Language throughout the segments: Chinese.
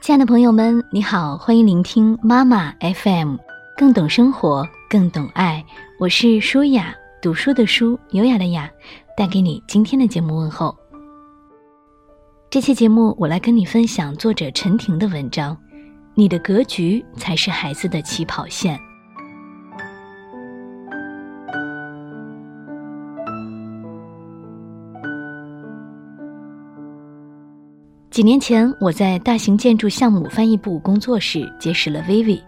亲爱的朋友们，你好，欢迎聆听妈妈 FM，更懂生活，更懂爱。我是舒雅，读书的书，优雅的雅，带给你今天的节目问候。这期节目，我来跟你分享作者陈婷的文章：你的格局才是孩子的起跑线。几年前，我在大型建筑项目翻译部工作时结识了 Vivi。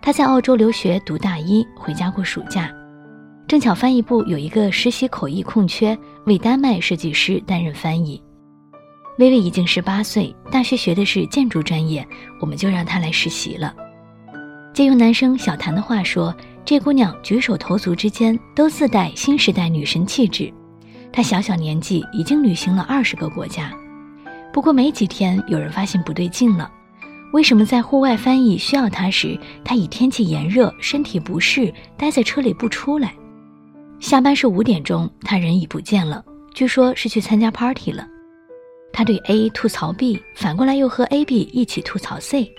他在澳洲留学读大一，回家过暑假，正巧翻译部有一个实习口译空缺，为丹麦设计师担任翻译。薇薇已经十八岁，大学学的是建筑专业，我们就让她来实习了。借用男生小谭的话说，这姑娘举手投足之间都自带新时代女神气质。她小小年纪已经旅行了二十个国家。不过没几天，有人发现不对劲了。为什么在户外翻译需要他时，他以天气炎热、身体不适，待在车里不出来？下班是五点钟，他人已不见了，据说是去参加 party 了。他对 A 吐槽 B，反过来又和 A、B 一起吐槽 C。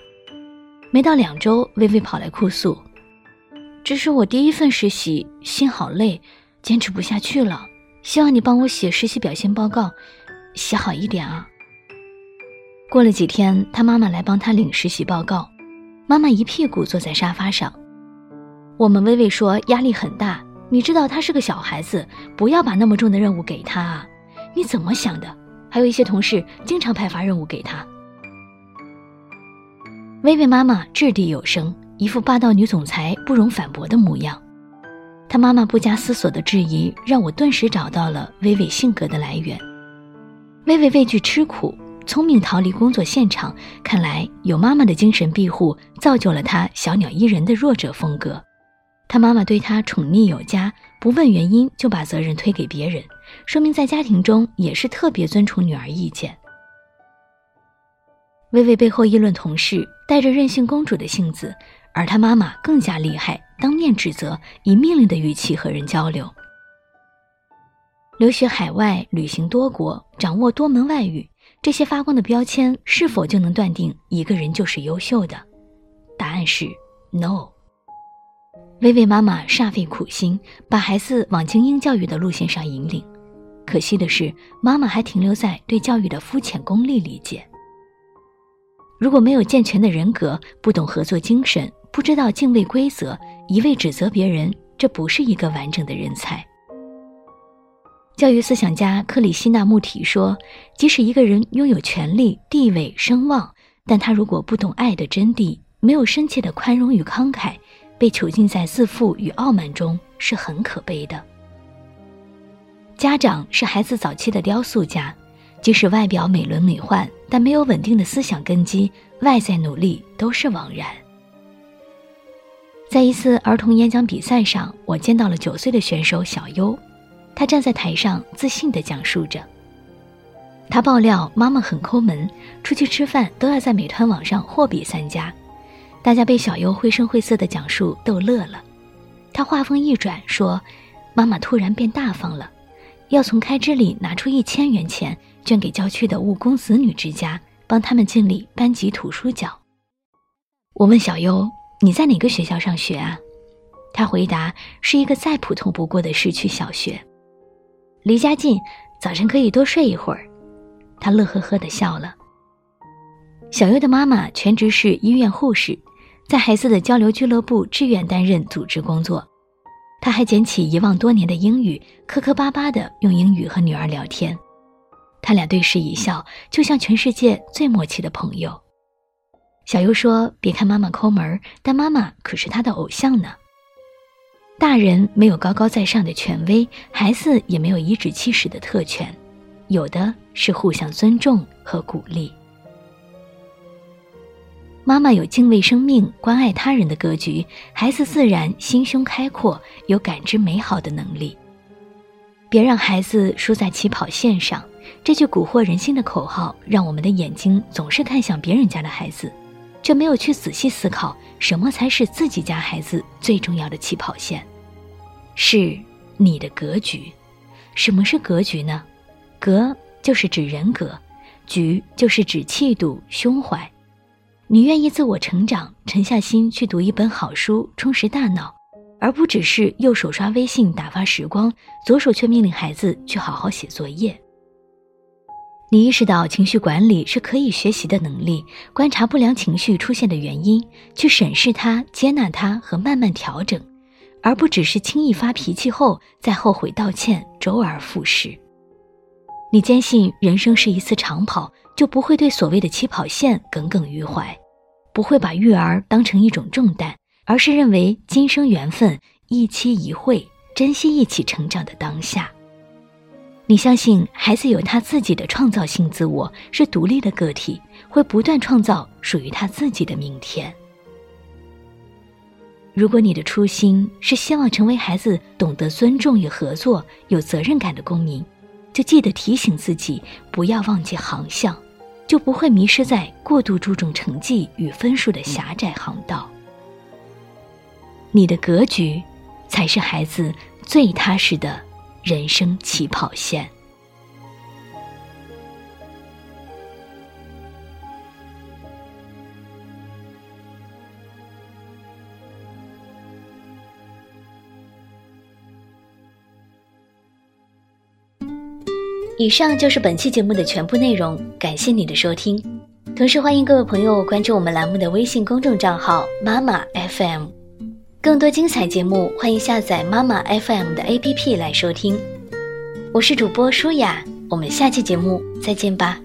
没到两周，微微跑来哭诉：“这是我第一份实习，心好累，坚持不下去了。希望你帮我写实习表现报告，写好一点啊。”过了几天，他妈妈来帮他领实习报告，妈妈一屁股坐在沙发上。我们微微说压力很大，你知道他是个小孩子，不要把那么重的任务给他啊！你怎么想的？还有一些同事经常派发任务给他。薇薇妈妈掷地有声，一副霸道女总裁不容反驳的模样。她妈妈不加思索的质疑，让我顿时找到了微微性格的来源。薇薇畏惧吃苦。聪明逃离工作现场，看来有妈妈的精神庇护，造就了她小鸟依人的弱者风格。她妈妈对她宠溺有加，不问原因就把责任推给别人，说明在家庭中也是特别尊重女儿意见。薇薇背后议论同事，带着任性公主的性子，而她妈妈更加厉害，当面指责，以命令的语气和人交流。留学海外，旅行多国，掌握多门外语。这些发光的标签是否就能断定一个人就是优秀的？答案是 no。薇薇妈妈煞费苦心，把孩子往精英教育的路线上引领，可惜的是，妈妈还停留在对教育的肤浅功利理解。如果没有健全的人格，不懂合作精神，不知道敬畏规则，一味指责别人，这不是一个完整的人才。教育思想家克里希那穆提说：“即使一个人拥有权力、地位、声望，但他如果不懂爱的真谛，没有深切的宽容与慷慨，被囚禁在自负与傲慢中，是很可悲的。”家长是孩子早期的雕塑家，即使外表美轮美奂，但没有稳定的思想根基，外在努力都是枉然。在一次儿童演讲比赛上，我见到了九岁的选手小优。他站在台上，自信地讲述着。他爆料，妈妈很抠门，出去吃饭都要在美团网上货比三家。大家被小优绘声绘色的讲述逗乐了。他话锋一转说：“妈妈突然变大方了，要从开支里拿出一千元钱捐给郊区的务工子女之家，帮他们建立班级图书角。”我问小优：“你在哪个学校上学啊？”他回答：“是一个再普通不过的市区小学。”离家近，早晨可以多睡一会儿。他乐呵呵地笑了。小优的妈妈全职是医院护士，在孩子的交流俱乐部志愿担任组织工作。他还捡起遗忘多年的英语，磕磕巴巴地用英语和女儿聊天。他俩对视一笑，就像全世界最默契的朋友。小优说：“别看妈妈抠门，但妈妈可是他的偶像呢。”大人没有高高在上的权威，孩子也没有颐指气使的特权，有的是互相尊重和鼓励。妈妈有敬畏生命、关爱他人的格局，孩子自然心胸开阔，有感知美好的能力。别让孩子输在起跑线上，这句蛊惑人心的口号，让我们的眼睛总是看向别人家的孩子，却没有去仔细思考什么才是自己家孩子最重要的起跑线，是你的格局。什么是格局呢？格就是指人格，局就是指气度、胸怀。你愿意自我成长，沉下心去读一本好书，充实大脑，而不只是右手刷微信打发时光，左手却命令孩子去好好写作业。你意识到情绪管理是可以学习的能力，观察不良情绪出现的原因，去审视它、接纳它和慢慢调整，而不只是轻易发脾气后再后悔道歉，周而复始。你坚信人生是一次长跑，就不会对所谓的起跑线耿耿于怀，不会把育儿当成一种重担，而是认为今生缘分一期一会，珍惜一起成长的当下。你相信孩子有他自己的创造性自我，是独立的个体，会不断创造属于他自己的明天。如果你的初心是希望成为孩子懂得尊重与合作、有责任感的公民，就记得提醒自己不要忘记航向，就不会迷失在过度注重成绩与分数的狭窄航道。你的格局，才是孩子最踏实的。人生起跑线。以上就是本期节目的全部内容，感谢你的收听。同时，欢迎各位朋友关注我们栏目的微信公众账号“妈妈 FM”。更多精彩节目，欢迎下载妈妈 FM 的 APP 来收听。我是主播舒雅，我们下期节目再见吧。